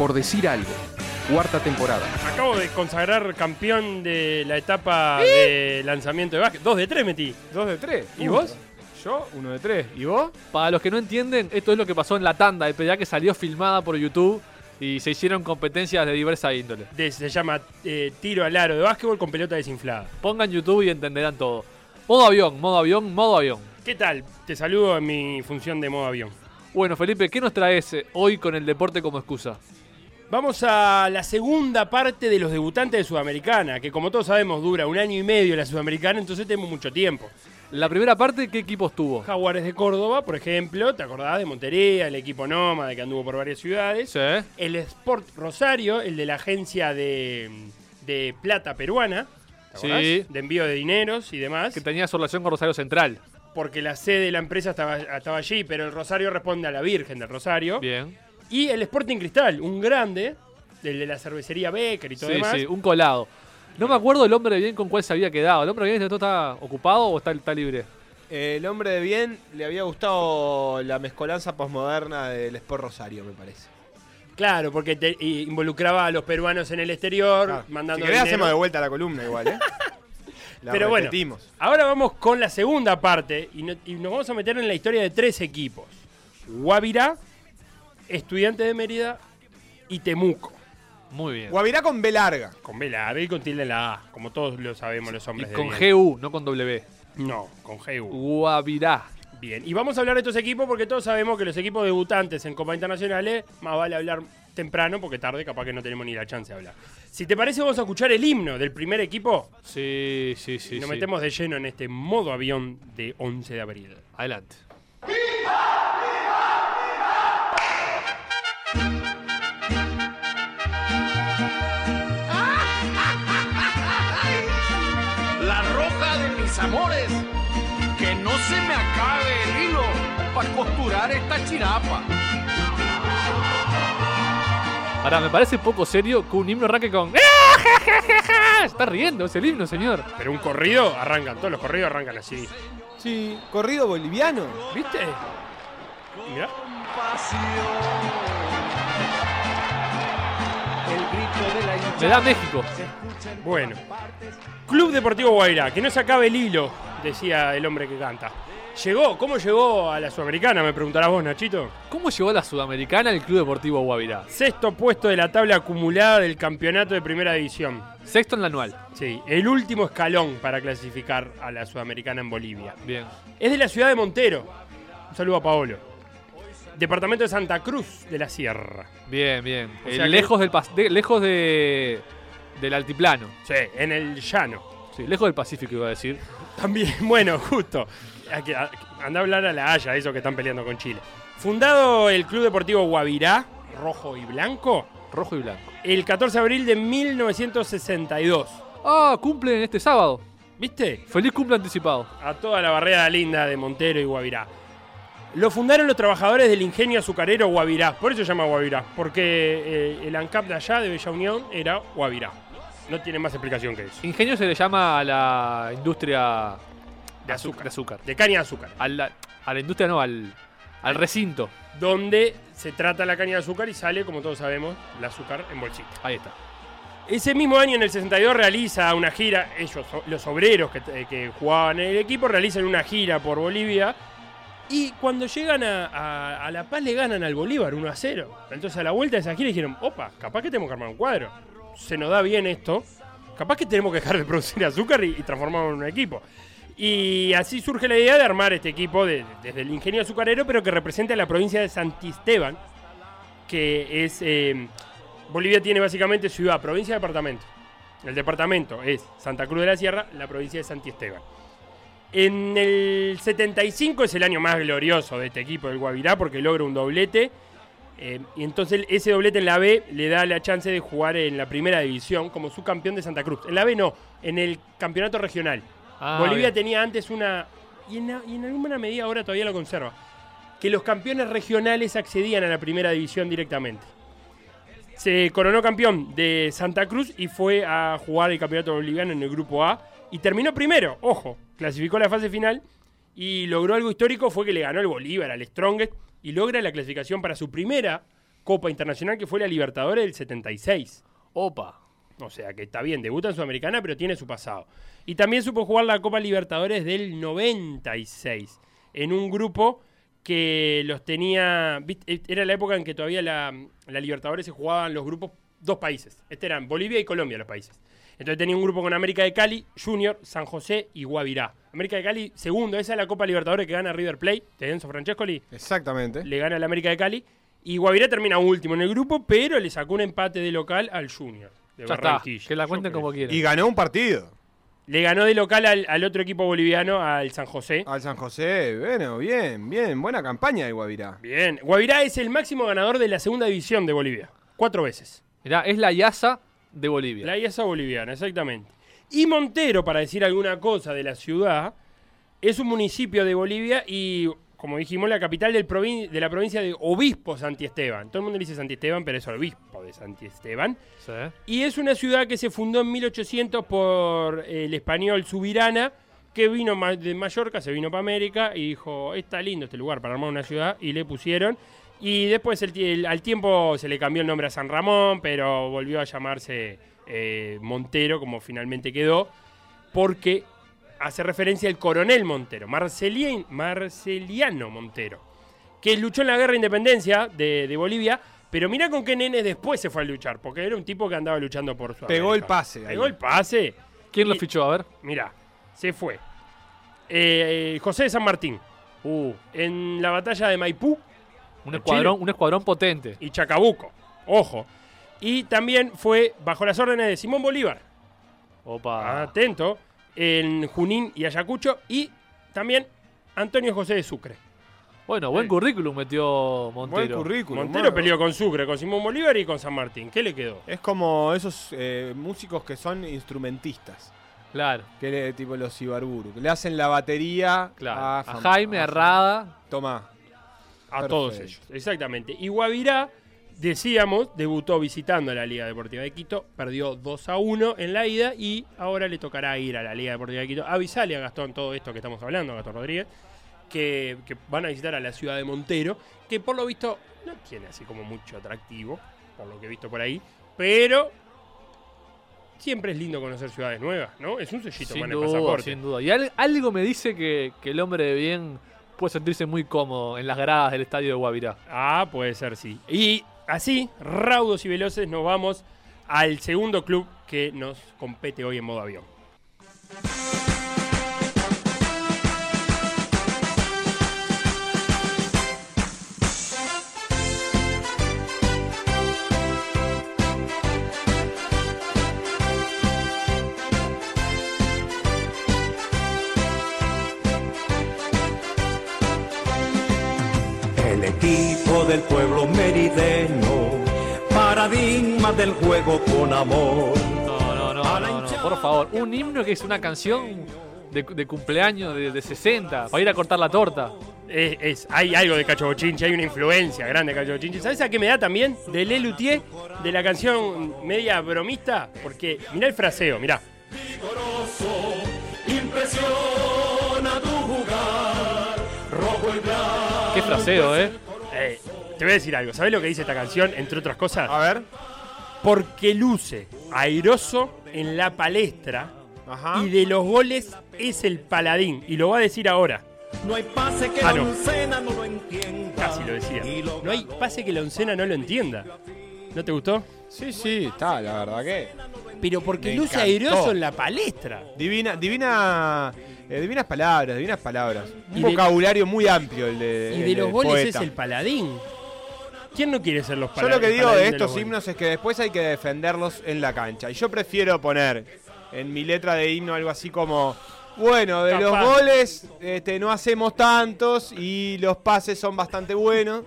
por decir algo. Cuarta temporada. Acabo de consagrar campeón de la etapa de lanzamiento de básquet. Dos de tres metí. Dos de tres. ¿Y vos? Yo, uno de tres. ¿Y vos? Para los que no entienden, esto es lo que pasó en la tanda de PDA que salió filmada por YouTube y se hicieron competencias de diversa índole. De- se llama eh, tiro al aro de básquetbol con pelota desinflada. Pongan YouTube y entenderán todo. Modo avión, modo avión, modo avión. ¿Qué tal? Te saludo en mi función de modo avión. Bueno, Felipe, ¿qué nos traes eh, hoy con el deporte como excusa? Vamos a la segunda parte de los debutantes de Sudamericana, que como todos sabemos dura un año y medio la Sudamericana, entonces tenemos mucho tiempo. La primera parte, ¿qué equipos tuvo? Jaguares de Córdoba, por ejemplo, ¿te acordás de Montería, el equipo Nómada que anduvo por varias ciudades? Sí. El Sport Rosario, el de la agencia de, de plata peruana, ¿te acordás? Sí. de envío de dineros y demás, Que tenía su relación con Rosario Central. porque la sede de la empresa estaba, estaba allí, pero el Rosario responde a la Virgen del Rosario. Bien. Y el Sporting Cristal, un grande, el de la cervecería Becker y todo Sí, demás. sí, un colado. No me acuerdo el hombre de bien con cuál se había quedado. ¿El hombre de bien esto está ocupado o está, está libre? El hombre de bien le había gustado la mezcolanza posmoderna del Sport Rosario, me parece. Claro, porque te- involucraba a los peruanos en el exterior, Claro. mandando si querés dinero. hacemos de vuelta la columna igual, ¿eh? La Pero bueno, repetimos. ahora vamos con la segunda parte y, no- y nos vamos a meter en la historia de tres equipos. Guavirá, Estudiantes de Mérida y Temuco. Muy bien. Guavirá con B larga. Con B larga y con tilde en la A, como todos lo sabemos los Y hombres de con bien. GU, no con W. No, con GU. Guavirá. Bien, y vamos a hablar de estos equipos porque todos sabemos que los equipos debutantes en Copa Internacionales, más vale hablar temprano porque tarde capaz que no tenemos ni la chance de hablar. Si te parece, vamos a escuchar el himno del primer equipo Sí, sí, sí. y nos sí. metemos de lleno en este modo avión de 11 de abril. Adelante. Para costurar esta chirapa. Ahora, me parece poco serio que un himno arranque con. Está riendo, es el himno, señor. Pero un corrido arrancan, todos los corridos arrancan así. Sí, corrido boliviano. ¿Viste? Mirá. Le da México. Bueno. Club Deportivo Guairá, que no se acabe el hilo, decía el hombre que canta. Llegó, ¿cómo llegó a la Sudamericana? Me preguntarás vos, Nachito. ¿Cómo llegó a la Sudamericana el Club Deportivo Guavirá? Sexto puesto de la tabla acumulada del campeonato de primera división. Sexto en la anual. Sí, el último escalón para clasificar a la Sudamericana en Bolivia. Bien. Es de la ciudad de Montero. Un saludo a Paolo. Departamento de Santa Cruz de la Sierra. Bien, bien. O Eh, que- lejos del pas- de- lejos de del altiplano. Sí, en el llano. Sí, lejos del Pacífico iba a decir. También, bueno, justo. Que- Anda a hablar a la Haya, esos que están peleando con Chile. Fundado el Club Deportivo Guavirá, rojo y blanco, Rojo y blanco. el 14 de abril de 1962. Ah, cumplen este sábado. ¿Viste? Feliz cumple anticipado. A toda la barrera linda de Montero y Guavirá. Lo fundaron los trabajadores del ingenio azucarero Guavirá. Por eso se llama Guavirá. Porque eh, el ANCAP de allá, de Bella Unión, era Guavirá. No tiene más explicación que eso. Ingenio se le llama a la industria De azúcar. De azúcar. De caña de azúcar. A la, a la industria no, al, al recinto. Donde se trata la caña de azúcar y sale, como todos sabemos, el azúcar en bolsita. Ahí está. Ese mismo año, en el 62, realiza una gira. Ellos, los obreros que, eh, que jugaban en el equipo, realizan una gira por Bolivia. Y cuando llegan a, a- a La Paz, le ganan al Bolívar 1 a 0. Entonces, a la vuelta de esa gira, dijeron: Opa, capaz que tenemos que armar un cuadro. Se nos da bien esto. Capaz que tenemos que dejar de producir azúcar y, y transformarlo en un equipo. Y así surge la idea de armar este equipo de- desde el ingenio azucarero, pero que representa a la provincia de Santisteban, que es. eh, Bolivia tiene básicamente ciudad, provincia departamento. El departamento es Santa Cruz de la Sierra, la provincia de Santisteban. En el 75 es el año más glorioso de este equipo del Guavirá porque logra un doblete. eh, y entonces ese doblete en la B le da la chance de jugar en la primera división como subcampeón de Santa Cruz. En la B no, en el campeonato regional. Ah, Bolivia bien. tenía antes una, y en, y en alguna medida ahora todavía lo conserva, que los campeones regionales accedían a la primera división directamente. Se coronó campeón de Santa Cruz y fue a jugar el campeonato boliviano en el grupo A y terminó primero, ojo, clasificó a la fase final y logró algo histórico, fue que le ganó el Bolívar al Strongest y logra la clasificación para su primera Copa Internacional que fue la Libertadores del 76. Opa. O sea que está bien, debuta en Sudamericana, pero tiene su pasado. Y también supo jugar la Copa Libertadores del 96 en un grupo que los tenía. viste, Era la época en que todavía la, la Libertadores se jugaban los grupos dos países. Este eran Bolivia y Colombia los países. Entonces tenía un grupo con América de Cali, Junior, San José y Guavirá. América de Cali, segundo, esa es la Copa Libertadores que gana River Plate, de Enzo Francescoli, Exactamente. le gana al América de Cali. Y Guavirá termina último en el grupo, pero le sacó un empate de local al Junior. De Ya está. Que la cuenten como quieran. Y ganó un partido Le ganó de local al, al otro equipo boliviano, al San José. al San José. Bueno, bien, bien. Buena campaña de Guavirá. Bien. Guavirá es el máximo ganador de la segunda división de Bolivia. Cuatro veces. Mirá, es la IASA de Bolivia. La IESA boliviana, exactamente. Y Montero, para decir alguna cosa de la ciudad, es un municipio de Bolivia y, como dijimos, la capital del provin- de la provincia de Obispo Santiesteban. Todo el mundo le dice Santiesteban, pero es Obispo de Santiesteban. Sí. Y es una ciudad que se fundó en 1800 por el español Subirana, que vino de Mallorca, se vino para América y dijo, está lindo este lugar para armar una ciudad, y le pusieron. Y después el tie- el- al tiempo se le cambió el nombre a San Ramón, pero volvió a llamarse eh, Montero, como finalmente quedó, porque hace referencia al coronel Montero, Marcelien- Marceliano Montero, que luchó en la guerra de independencia de, de Bolivia, pero mira con qué nene después se fue a luchar, porque era un tipo que andaba luchando por su Pegó el pase ahí. Pegó el pase. ¿Quién lo fichó? A ver. Mira, se fue. Eh, José de San Martín, Uh, en la batalla de Maipú un ¿En escuadrón, Chile? un escuadrón potente. y Chacabuco. Ojo. Y también fue bajo las órdenes de Simón Bolívar. Opa. Atento. En Junín y Ayacucho. Y también Antonio José de Sucre. Bueno, buen currículum metió Buen Montero. currículum. Montero peleó con Sucre, con Simón Bolívar y con San Martín. ¿Qué le quedó? Es como esos eh, músicos que son instrumentistas. Claro, Que le- tipo los Ibarburu. Que le hacen la batería claro. a, Jaime, a Rada. Toma. A Perfecto. todos ellos, exactamente. Y Guavirá, decíamos, debutó visitando la Liga Deportiva de Quito, perdió 2 a 1 en la ida y ahora le tocará ir a la Liga Deportiva de Quito. Avisale a Gastón todo esto que estamos hablando, a Gastón Rodríguez, que, que van a visitar a la ciudad de Montero, que por lo visto no tiene así como mucho atractivo, por lo que he visto por ahí, pero siempre es lindo conocer ciudades nuevas, ¿no? Es un sellito Sin más en el duda, pasaporte. sin duda. Y al- algo me dice que, que el hombre de bien puede sentirse muy cómodo en las gradas del estadio de Guavirá. Ah, puede ser, sí. Y así, raudos y veloces, nos vamos al segundo club que nos compete hoy en modo avión. Del pueblo merideno, paradigma del juego con amor. No, no, no, no, no, por favor. Un himno que es una canción de, de cumpleaños de, de 60, para ir a cortar la torta. Es, es- hay algo de Cacho Bochinche, hay una influencia grande de Cacho Bochinche. ¿Sabes a qué me da también? De Le Luthier, de la canción media bromista. Porque mirá el fraseo, mirá. Impresiona tu jugar, rojo y blanco. Qué fraseo, ¿eh? Eh, te voy a decir algo. ¿Sabes lo que dice esta canción, entre otras cosas? A ver. Porque luce airoso en la palestra Ajá. y de los goles es el paladín. Y lo va a decir ahora. No hay pase que Ah, la no. oncena no lo entienda. Casi lo decía. No hay pase que la oncena no lo entienda. ¿No te gustó? Sí, sí, está, la verdad que. Pero porque luce encantó. airoso en la palestra. Divina, divina. eh, divinas palabras, divinas palabras. Un Y de- vocabulario muy amplio el de. Y el de los goles poeta. es el paladín. ¿Quién no quiere ser los Yo lo que digo de estos himnos es que después hay que defenderlos en la cancha. Y yo prefiero poner en mi letra de himno algo así como. Bueno, de los Capaz. goles este, no hacemos tantos y los pases son bastante buenos.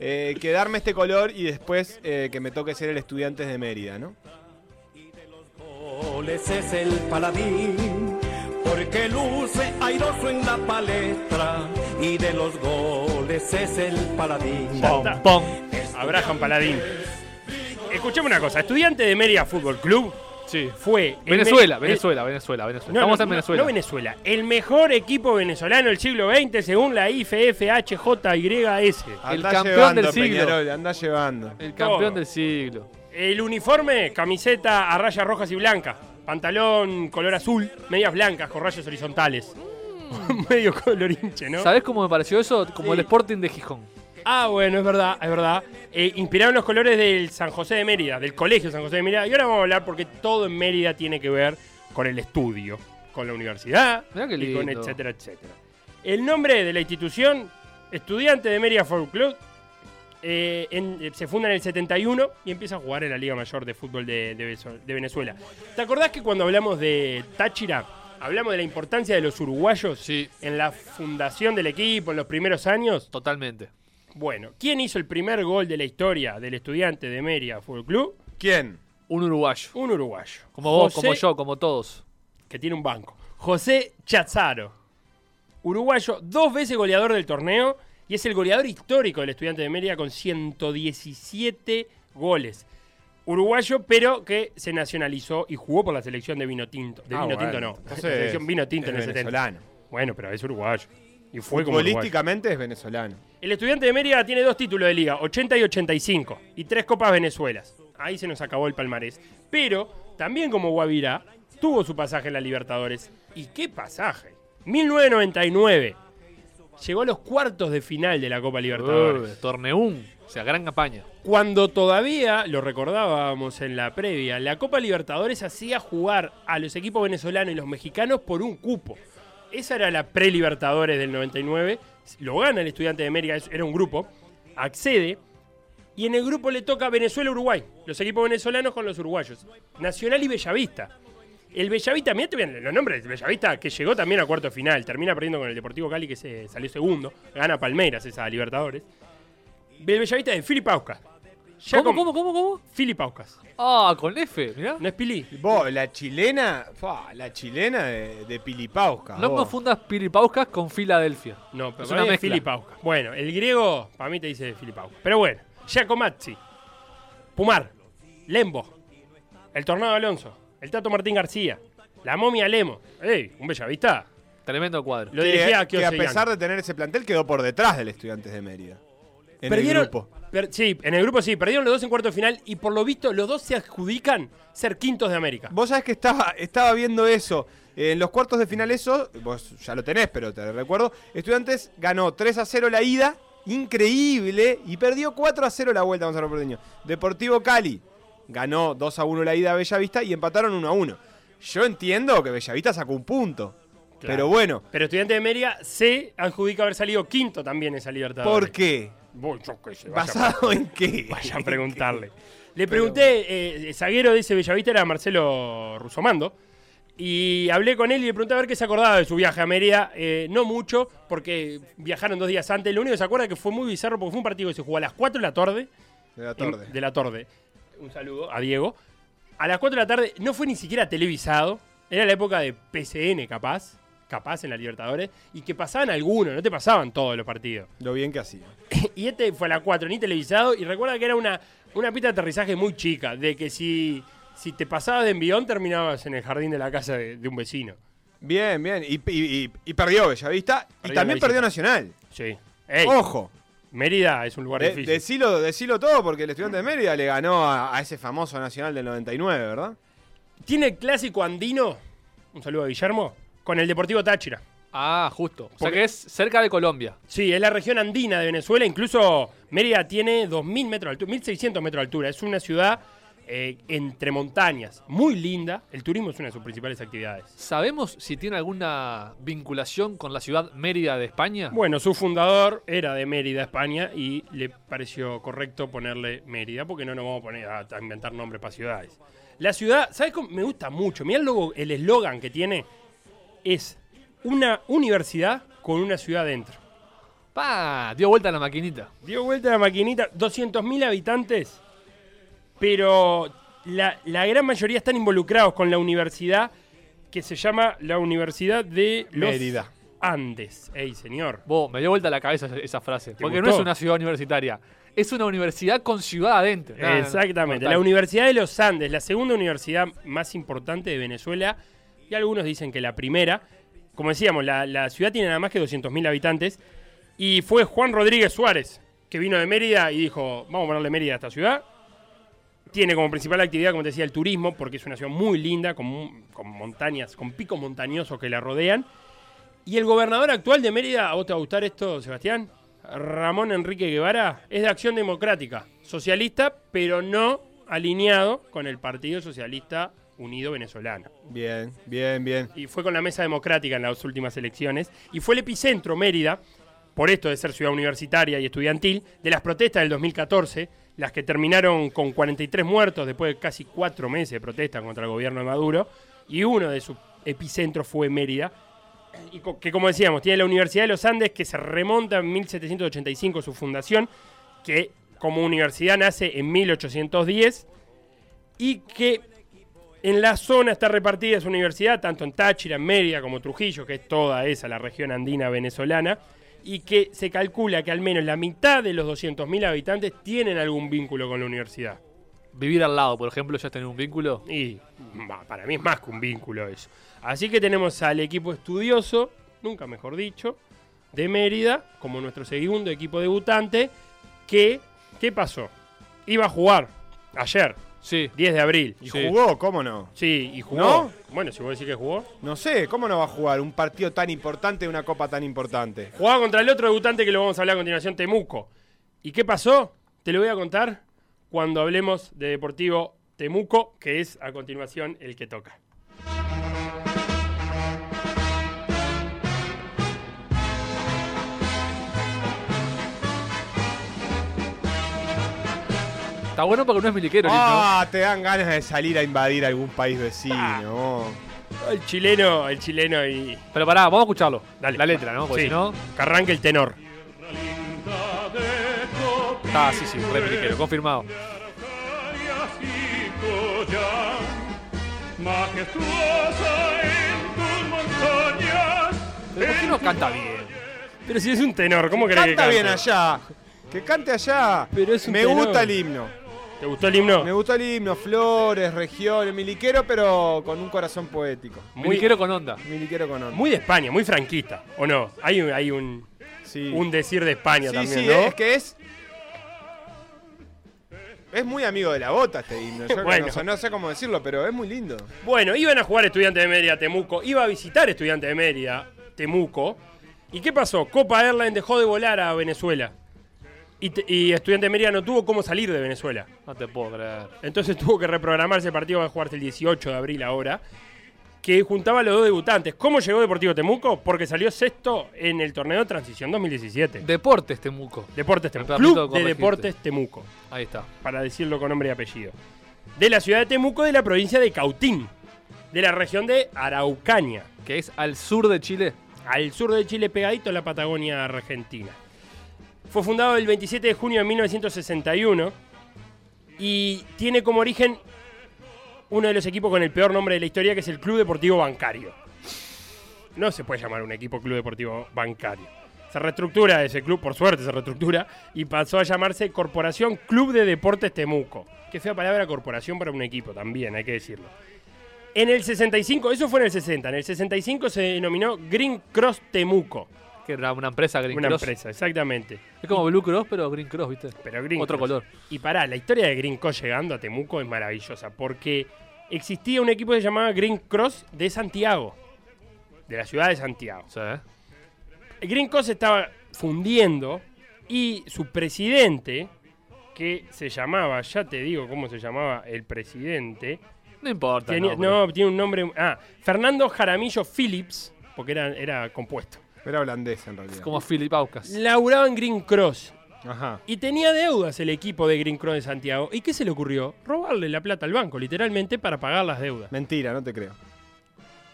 eh, que darme este color y después eh, que me toque ser el estudiante de Mérida, ¿no? goles es el paladín, porque luce airoso en la palestra. Y de los goles es el paladín. Pom, pom. Abraham Paladín. Escuchame una cosa. Estudiante de Mérida Fútbol Club Sí. fue... el Venezuela, me- Venezuela, Venezuela, Venezuela. No, Estamos no, en Venezuela. no Venezuela. El mejor equipo venezolano del siglo XX según la IFFHJYS. El campeón llevando, del siglo. Peñarol, anda llevando. El campeón Todo. del siglo. El uniforme, camiseta a rayas rojas y blancas. Pantalón color azul, medias blancas con rayas horizontales. Medio colorinche, ¿no? ¿Sabés cómo me pareció eso? Como Sí. el Sporting de Gijón. Ah, bueno, es verdad, es verdad. Eh, inspiraron los colores del San José de Mérida, del Colegio San José de Mérida. Y ahora vamos a hablar porque todo en Mérida tiene que ver con el estudio, con la universidad, y con etcétera, etcétera. El nombre de la institución, Estudiante de Mérida Folk Club, eh, en- eh, se funda en el 71 y empieza a jugar en la Liga Mayor de Fútbol de, de Venezo- de Venezuela. ¿Te acordás que cuando hablamos de Táchira, hablamos de la importancia de los uruguayos Sí. en la fundación del equipo, en los primeros años? Totalmente. Bueno, ¿quién hizo el primer gol de la historia del estudiante de Mérida Fútbol Club? ¿Quién? Un uruguayo. Un uruguayo. Como vos, José- como yo, como todos. Que tiene un banco. José Chazaro. Uruguayo, dos veces goleador del torneo y es el goleador histórico del estudiante de Mérida con 117 goles. Uruguayo, pero que se nacionalizó y jugó por la selección de vino tinto. De Ah, vino bueno. tinto no. Entonces la selección vino tinto en el 70. venezolano. Bueno, pero es uruguayo. Y fue. Futbolísticamente es venezolano. El estudiante de Mérida tiene dos títulos de liga, 80 y 85, y tres Copas Venezuelas. Ahí se nos acabó el palmarés. Pero, también como Guavirá, tuvo su pasaje en la Libertadores. ¿Y qué pasaje? 1999. Llegó a los cuartos de final de la Copa Libertadores. Uh, Torneún. O sea, gran campaña. Cuando todavía, lo recordábamos en la previa, la Copa Libertadores hacía jugar a los equipos venezolanos y los mexicanos por un cupo. Esa era la pre-Libertadores del 99. Lo gana el estudiante de Mérida, es- era un grupo. Accede. Y en el grupo le toca Venezuela-Uruguay. Los equipos venezolanos con los uruguayos. Nacional y Bellavista. El Bellavista, mirá bien los nombres Bellavista, que llegó también a cuarto final. Termina perdiendo con el Deportivo Cali, que se salió segundo. Gana Palmeiras esa Libertadores. El Bellavista de Filip Aucas. Ya ¿Cómo, con- cómo, cómo, cómo? Filip Aucas. Ah, con F, mirá. No es Pili. Vos, la chilena, fa, la chilena de, de Pilipauska. No vos. confundas Piripauskas con Filadelfia. No, pero Es para una mí es mezcla. Bueno, el griego, para mí te dice Filip Aucas. Pero bueno, Giacomazzi, Pumar, Lembo, el Tornado Alonso, el Tato Martín García, la Momia Lemo. ¡Ey! Un bellavista. Tremendo cuadro. Lo que, dirigía que a pesar de tener ese plantel quedó por detrás del Estudiantes de Mérida. En Perdieron, el grupo. Per- sí, en el grupo sí, perdieron los dos en cuarto de final y por lo visto los dos se adjudican ser quintos de América. Vos sabés que estaba, estaba viendo eso. En los cuartos de final eso, vos ya lo tenés, pero te recuerdo. Estudiantes ganó 3 a 0 la ida, increíble, y perdió 4 a 0 la vuelta, Gonzalo Porteño. Deportivo Cali ganó 2 a 1 la ida a Bellavista y empataron 1 a 1. Yo entiendo que Bellavista sacó un punto, Claro. pero bueno, Pero Estudiante de Mérida se adjudica haber salido quinto también en esa Libertadores. ¿por qué? Vos, yo qué sé, vaya ¿Basado en qué? Vaya a preguntarle. Le pregunté, eh, el zaguero de ese Bellavista era Marcelo Rusomando. Y hablé con él y le pregunté a ver qué se acordaba de su viaje a Mérida. Eh, no mucho, porque viajaron dos días antes. Lo único que se acuerda es que fue muy bizarro porque fue un partido que se jugó a las 4 de la tarde. De la en- tarde. de la tarde. Un saludo a Diego. A las 4 de la tarde no fue ni siquiera televisado. Era la época de PCN, capaz. Capaz en la Libertadores. Y que pasaban algunos, no te pasaban todos los partidos. Lo bien que hacía. Y este fue a la 4, ni televisado. Y recuerda que era una, una pista de aterrizaje muy chica. De que si, si te pasabas de envión, terminabas en el jardín de la casa de, de un vecino. Bien, bien. Y, y- y- y perdió Bellavista. Y también perdió. Nacional. Sí. Ey, Ojo. Mérida es un lugar De- difícil. decilo, decilo todo porque el estudiante de Mérida le ganó a, a ese famoso Nacional del 99, ¿verdad? Tiene el clásico andino. Un saludo a Guillermo. Con el Deportivo Táchira. Ah, justo. O sea Porque- que es cerca de Colombia. Sí, es la región andina de Venezuela. Incluso Mérida tiene 2.000 metros de altura, 1.600 metros de altura. Es una ciudad eh, entre montañas, muy linda. El turismo es una de sus principales actividades. ¿Sabemos si tiene alguna vinculación con la ciudad Mérida de España? Bueno, su fundador era de Mérida, España, y le pareció correcto ponerle Mérida, porque no nos vamos a poner a, a inventar nombres para ciudades. La ciudad, ¿sabes cómo? Me gusta mucho. Mirá el logo- el eslogan que tiene. Es una universidad con una ciudad dentro. Pa, dio vuelta la maquinita. Dio vuelta la maquinita, 200.000 habitantes, pero la, la gran mayoría están involucrados con la universidad que se llama la Universidad de los Mérida. Andes. Ey, señor. Vos, me dio vuelta la cabeza esa, frase. Porque no es una ciudad universitaria. es una universidad con ciudad adentro. Exactamente. La Universidad de los Andes, la segunda universidad más importante de Venezuela, y algunos dicen que la primera. Como decíamos, la, ciudad tiene nada más que 200.000 habitantes, y fue Juan Rodríguez Suárez, que vino de Mérida y dijo, vamos a ponerle Mérida a esta ciudad. Tiene como principal actividad, como te decía, el turismo, porque es una ciudad muy linda, con, con montañas, con picos montañosos que la rodean. Y el gobernador actual de Mérida, ¿a vos te va a gustar esto, Sebastián? Ramón Enrique Guevara, es de Acción Democrática, socialista, pero no alineado con el Partido Socialista Unido Venezolano. Bien, bien, bien. Y fue con la Mesa Democrática en las últimas elecciones. Y fue el epicentro, Mérida, por esto de ser ciudad universitaria y estudiantil, de las protestas del 2014, las que terminaron con 43 muertos después de casi cuatro meses de protesta contra el gobierno de Maduro. Y uno de sus epicentros fue Mérida, y que como decíamos, tiene la Universidad de los Andes que se remonta en 1785 su fundación, que como universidad nace en 1810 y que en la zona está repartida esa universidad, tanto en Táchira, en Mérida como Trujillo, que es toda esa, la región andina venezolana, y que se calcula que al menos la mitad de los 200.000 habitantes tienen algún vínculo con la universidad. Vivir al lado, por ejemplo, ya es tener un vínculo. Y bah, para mí es más que un vínculo eso. Así que tenemos al equipo estudioso, nunca mejor dicho, de Mérida, como nuestro segundo equipo debutante, que, ¿qué pasó? Iba a jugar ayer, Sí. 10 de abril. ¿Y Sí. jugó? ¿Cómo no? Sí, y jugó. ¿No? Bueno, si vos decís que jugó. No sé, ¿cómo no va a jugar un partido tan importante de una copa tan importante? Jugaba contra el otro debutante que lo vamos a hablar a continuación, Temuco. ¿Y qué pasó? Te lo voy a contar cuando hablemos de Deportivo Temuco, que es a continuación el que toca. Está bueno porque no es miliquero. Ah, te dan ganas de salir a invadir algún país vecino. El chileno, el chileno y. Pero pará, vamos a escucharlo. Dale. La letra, ¿no? Porque Sí. si no. Que arranque el tenor. Ah, sí, sí, re miliquero, confirmado. Pero ¿por qué no canta bien? Pero si es un tenor, ¿cómo querés que Canta cante? bien allá. Que cante allá. Pero es un Me tenor. gusta el himno. ¿Te gustó el himno? Me gusta el himno. Flores, regiones, miliquero, pero con un corazón poético. Muy, Miliquero con onda. Miliquero con onda. muy de España, muy franquista, ¿o no? Hay, un- hay un, Sí. un decir de España sí, también, sí, ¿no? es que es. Es muy amigo de la bota este himno. Yo Bueno. no, sé, no sé cómo decirlo, pero es muy lindo. Bueno, iban a jugar Estudiantes de Mérida Temuco, iba a visitar Estudiantes de Mérida Temuco. ¿Y qué pasó? Copa Airlines dejó de volar a Venezuela. Y, te- y Estudiantes de Mérida no tuvo cómo salir de Venezuela. No te puedo creer. Entonces tuvo que reprogramarse el partido va a jugarse el 18 de abril ahora. Que juntaba a los dos debutantes. ¿Cómo llegó Deportivo Temuco? Porque salió sexto en el torneo Transición 2017. Deportes, Temuco. Deportes Temuco. Club de. Deportes Temuco. Ahí está. Para decirlo con nombre y apellido. De la ciudad de Temuco, de la provincia de Cautín. De la región de Araucaña. Que es al sur de Chile. al sur de Chile, pegadito a la Patagonia Argentina. Fue fundado el 27 de junio de 1961 y tiene como origen uno de los equipos con el peor nombre de la historia, que es el Club Deportivo Bancario. No se puede llamar un equipo Club Deportivo Bancario. Se reestructura ese club, por suerte se reestructura, y pasó a llamarse Corporación Club de Deportes Temuco. Qué fea palabra corporación para un equipo también, hay que decirlo. En el 65, eso fue en el 60, en el 65 se denominó Green Cross Temuco. Que era una empresa Green una Cross. empresa, exactamente. Es como Blue Cross, pero Green Cross, ¿viste? Pero Green Otro Cross. color. Y pará, la historia de Green Cross llegando a Temuco es maravillosa, porque existía un equipo que se llamaba Green Cross de Santiago, de la ciudad de Santiago. Sí. El Green Cross estaba fundiendo y su presidente, que se llamaba, ya te digo cómo se llamaba el presidente, No importa. tenía- no, tiene un nombre, ah, Fernando Jaramillo Phillips, porque era, era compuesto. Era holandés en realidad. Como Philip Aucas. Laburaba en Green Cross. Ajá. Y tenía deudas el equipo de Green Cross de Santiago. ¿Y qué se le ocurrió? Robarle la plata al banco, literalmente, para pagar las deudas. Mentira, no te creo.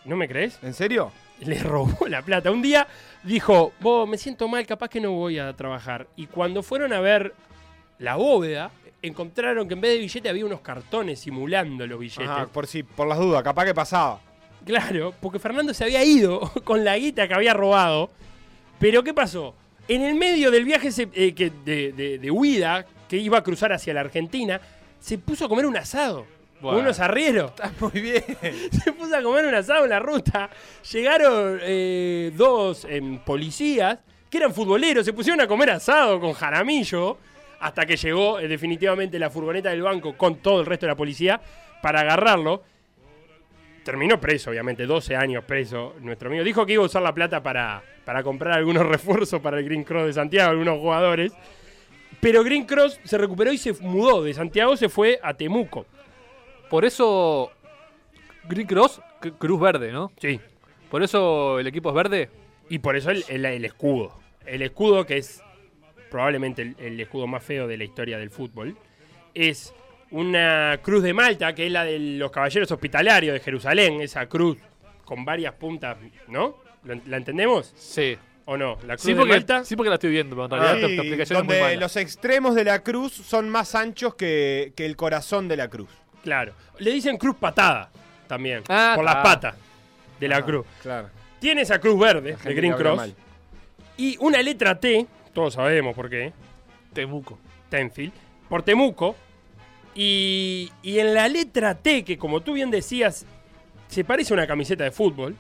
¿No me crees? ¿En serio? Le robó la plata. Un día dijo, vos, me siento mal, capaz que no voy a trabajar. Y cuando fueron a ver la bóveda, encontraron que en vez de billete había unos cartones simulando los billetes. Ajá, por si, por las dudas, capaz que pasaba. Claro, porque Fernando se había ido con la guita que había robado. Pero ¿qué pasó? En el medio del viaje se- eh, que- de, de- de huida, que iba a cruzar hacia la Argentina, se puso a comer un asado. Bueno. unos arrieros. Muy bien. Se puso a comer un asado en la ruta. Llegaron eh, dos em, policías que eran futboleros. Se pusieron a comer asado con jaramillo. Hasta que llegó eh, definitivamente la furgoneta del banco con todo el resto de la policía para agarrarlo. Terminó preso, obviamente, 12 años preso. Nuestro amigo dijo que iba a usar la plata para, para comprar algunos refuerzos para el Green Cross de Santiago, algunos jugadores. Pero Green Cross se recuperó y se mudó. De Santiago se fue a Temuco. Por eso. Green Cross, cr- Cruz Verde, ¿no? Sí. Por eso el equipo es verde. Y por eso el, el- el escudo. El escudo, que es probablemente el, el escudo más feo de la historia del fútbol, es una cruz de Malta, que es la de los caballeros hospitalarios de Jerusalén, esa cruz con varias puntas, ¿no? ¿La, la entendemos? Sí. ¿O no? La cruz Sí de porque, Malta. sí porque la estoy viendo, pero en realidad Sí, explicación es muy donde mala. los extremos de la cruz son más anchos que, que el corazón de la cruz. Claro. Le dicen cruz patada también, Ah, por las ah. patas de la cruz. Claro. Tiene esa cruz verde, de Green Cross, mal. y una letra T, todos sabemos por qué, Temuco. Tenfield, por Temuco. Y, y en la letra T, que como tú bien decías, se parece a una camiseta de fútbol,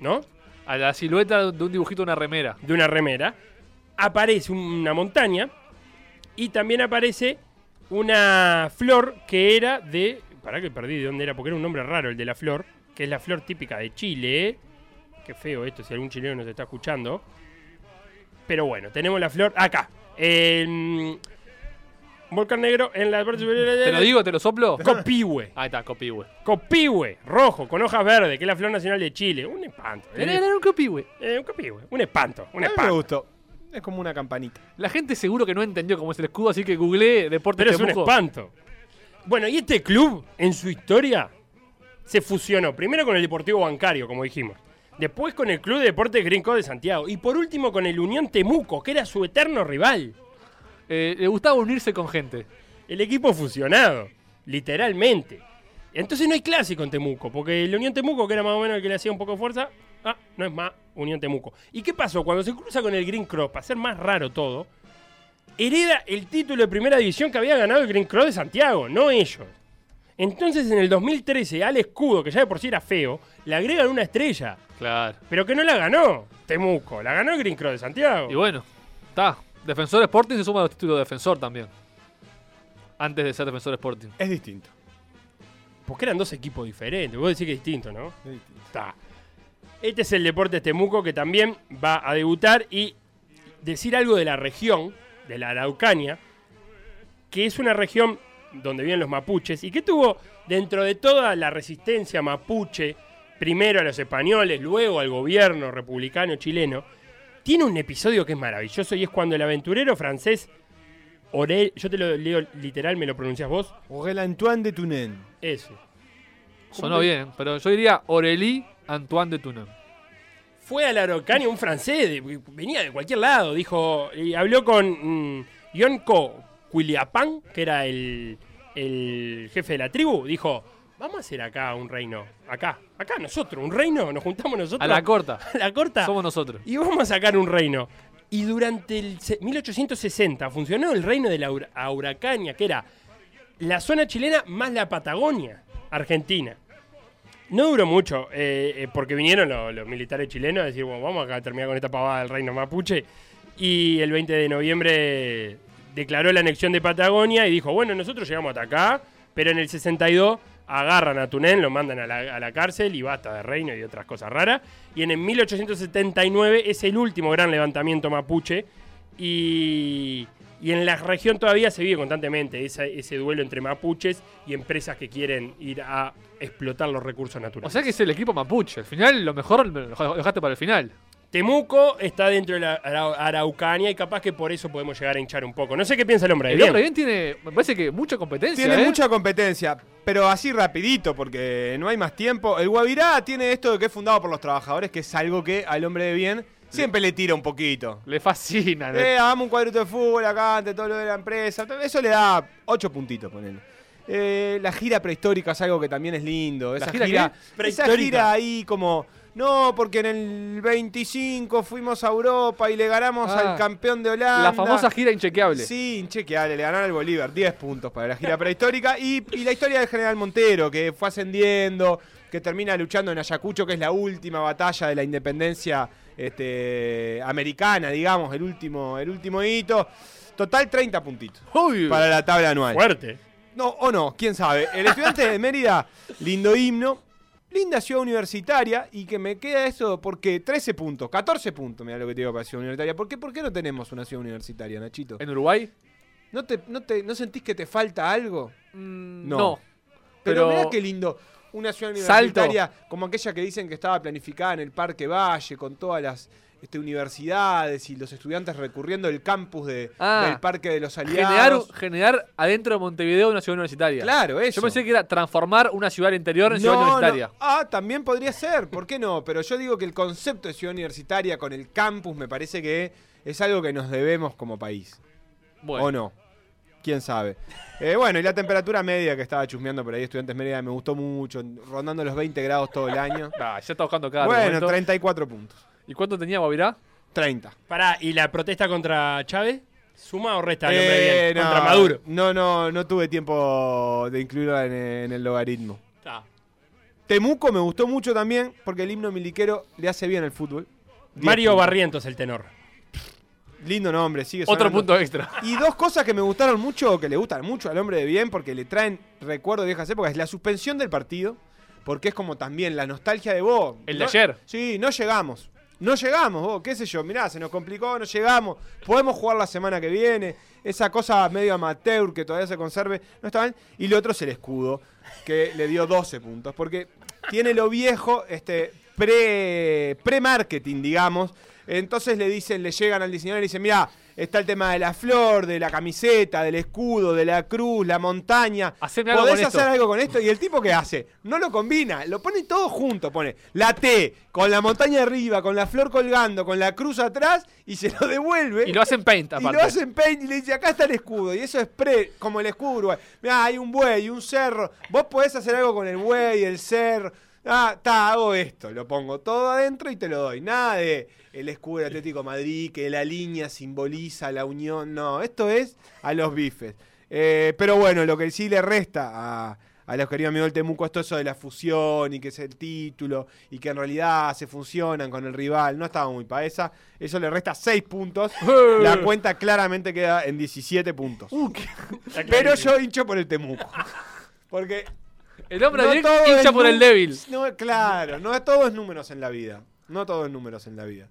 ¿no? A la silueta de un dibujito de una remera. De una remera, aparece una montaña y también aparece una flor que era de. Para que perdí de dónde era, porque era un nombre raro el de la flor, que es la flor típica de Chile. ¿eh? Qué feo esto, si algún chileno nos está escuchando. Pero bueno, tenemos la flor acá. En Volcán Negro en la parte superior de ¿Te lo digo? ¿Te lo soplo? Copihue. Ahí está, copihue. Copihue, rojo, con hojas verdes, que es la flor nacional de Chile. Un espanto. Era, ¿eh? era un copihue. Eh, un copihue. Un espanto. Un A mí me espanto. gustó. Es como una campanita. La gente seguro que no entendió cómo es el escudo, así que googleé Deportes Pero es un espanto. Bueno, y este club, en su historia, se fusionó primero con el Deportivo Bancario, como dijimos. Después con el Club de Deportes Green Cross de Santiago. Y por último con el Unión Temuco, que era su eterno rival. Eh, le gustaba unirse con gente. El equipo fusionado, literalmente. Entonces no hay clásico en Temuco, porque el Unión Temuco, que era más o menos el que le hacía un poco de fuerza, ah, no es más Unión Temuco. ¿Y qué pasó? Cuando se cruza con el Green Cross, para hacer más raro todo, hereda el título de primera división que había ganado el Green Cross de Santiago, no ellos. Entonces en el 2013 al escudo, que ya de por sí era feo, le agregan una estrella, Claro. pero que no la ganó Temuco, la ganó el Green Cross de Santiago. Y bueno, está. Defensor Sporting se suma a los títulos de defensor también. Antes de ser defensor Sporting. Es distinto. Porque eran dos equipos diferentes, vos decís que es distinto, ¿no? Es distinto. Está. Este es el Deportes Temuco que también va a debutar y decir algo de la región, de la Araucanía, que es una región donde viven los mapuches y que tuvo dentro de toda la resistencia mapuche, primero a los españoles, luego al gobierno republicano chileno, tiene un episodio que es maravilloso y es cuando el aventurero francés Orel, yo te lo leo literal, me lo pronuncias vos, Aurel Antoine de Tunen. ese. Sonó bien, pero yo diría Aurélie Antoine de Tunan. fue a la Araucanía un francés, de- venía de cualquier lado, dijo, y habló con mm, Yonko Quiliapán, que era el, el jefe de la tribu, dijo, vamos a hacer acá un reino, acá, acá nosotros, un reino, nos juntamos nosotros. A la corta. a la corta. Somos nosotros. Y vamos a sacar un reino. Y durante el se- 1860 funcionó el reino de la Araucanía, que era la zona chilena más la Patagonia, Argentina. No duró mucho, eh, eh, porque vinieron lo- los, militares chilenos a decir, bueno, vamos acá a terminar con esta pavada del reino mapuche. Y el 20 de noviembre declaró la anexión de Patagonia y dijo, bueno, nosotros llegamos hasta acá, pero en el 62 agarran a Tunén, lo mandan a la, a la cárcel y basta de reino y otras cosas raras. Y en el 1879 es el último gran levantamiento mapuche y, y en la región todavía se vive constantemente ese duelo entre mapuches y empresas que quieren ir a explotar los recursos O naturales. sea que es el equipo mapuche. Al final, lo mejor lo dejaste para el final. Temuco está dentro de la Arau- Araucanía y capaz que por eso podemos llegar a hinchar un poco. No sé qué piensa el hombre de El bien. hombre bien tiene, me parece que mucha competencia. Tiene ¿eh? mucha competencia, pero así rapidito, porque no hay más tiempo. El Guavirá tiene esto de que es fundado por los trabajadores, que es algo que al hombre de bien siempre le tira un poquito. Le fascina. le- Eh, hagamos un cuadrito de fútbol acá ante todo lo de la empresa. Eso le da 8 puntitos, ponele. Eh, la gira prehistórica es algo que también es lindo. Esa gira gira, qué? esa Prehistórica. gira ahí como No, porque en el 25 fuimos a Europa y le ganamos Ah, al campeón de Holanda. La famosa gira inchequeable. Sí, inchequeable, le ganaron al Bolívar, 10 puntos para la gira prehistórica. Y, y la historia del general Montero, que fue ascendiendo, que termina luchando en Ayacucho, que es la última batalla de la independencia este, americana, digamos, el último, el último hito. Total 30 puntitos Uy. para la tabla anual. Fuerte. No, o no, quién sabe. El estudiante de Mérida, lindo himno, linda ciudad universitaria y que me queda eso porque 13 puntos, 14 puntos, mira lo que te digo para ciudad universitaria. ¿Por qué, por qué no tenemos una ciudad universitaria, Nachito? ¿En Uruguay? ¿No, te, no, te, ¿No sentís que te falta algo? Mm, No. no. Pero, Pero- mirá qué lindo. Una ciudad Salto. universitaria como aquella que dicen que estaba planificada en el Parque Valle con todas las este, universidades y los estudiantes recurriendo el campus de, Ah. del Parque de los Aliados. generar adentro de Montevideo una ciudad universitaria. Claro, eso. Yo pensé que era transformar una ciudad interior en ciudad No, universitaria. no. Ah, también podría ser, ¿por qué no? Pero yo digo que el concepto de ciudad universitaria con el campus me parece que es algo que nos debemos como país. Bueno, ¿O no? ¿Quién sabe? Eh, bueno, y la temperatura media que estaba chusmeando por ahí, estudiantes media, me gustó mucho, rondando los 20 grados todo el año. ah, ya está buscando cada bueno, argumento. 34 puntos. ¿Y cuánto tenía Guavirá? 30. Pará, ¿y la protesta contra Chávez? ¿Suma o resta el nombre Eh, bien? no, Contra Maduro. No, no, no tuve tiempo de incluirlo en, en el logaritmo. Está. Temuco me gustó mucho también porque el himno miliquero le hace bien al fútbol. 10 Mario. Barrientos, el tenor. Lindo nombre, sigue Otro punto extra. Y dos cosas que me gustaron mucho, que le gustan mucho al hombre de bien, porque le traen recuerdo de viejas épocas, es la suspensión del partido, porque es como también la nostalgia de vos. El de No- ayer. Sí, no llegamos. No llegamos, vos, qué sé yo, mirá, se nos complicó, no llegamos. Podemos jugar la semana que viene. Esa cosa medio amateur que todavía se conserve, no está mal. Y lo otro es el escudo, que le dio 12 puntos, porque tiene lo viejo, este, pre- pre-marketing, digamos. Entonces le dicen, le llegan al diseñador y le dicen, mira, está el tema de la flor, de la camiseta, del escudo, de la cruz, la montaña. Haceme algo ¿Podés con esto". hacer algo con esto? Y el tipo que hace, no lo combina, lo pone todo junto, pone la T con la montaña arriba, con la flor colgando, con la cruz atrás y se lo devuelve. Y lo hacen paint, Y aparte. lo hacen paint y le dice, acá está el escudo. Y eso es pre, como el escudo Uruguay. Mirá, hay un buey, un cerro. Vos podés hacer algo con el buey, el cerro. Ah, está, hago esto. Lo pongo todo adentro y te lo doy. Nada de el escudo del Atlético de Madrid, que la línea simboliza la unión. No, esto es a los bifes. Eh, pero bueno, lo que sí le resta a, a los queridos amigos del Temuco es todo eso de la fusión y que es el título y que en realidad se funcionan con el rival. No estaba muy para esa. Eso le resta 6 puntos. La cuenta claramente queda en 17 puntos. Está Pero yo hincho por el Temuco. Porque El hombre no hincha es por el débil. No, claro, no todo es números en la vida. No todo es números en la vida.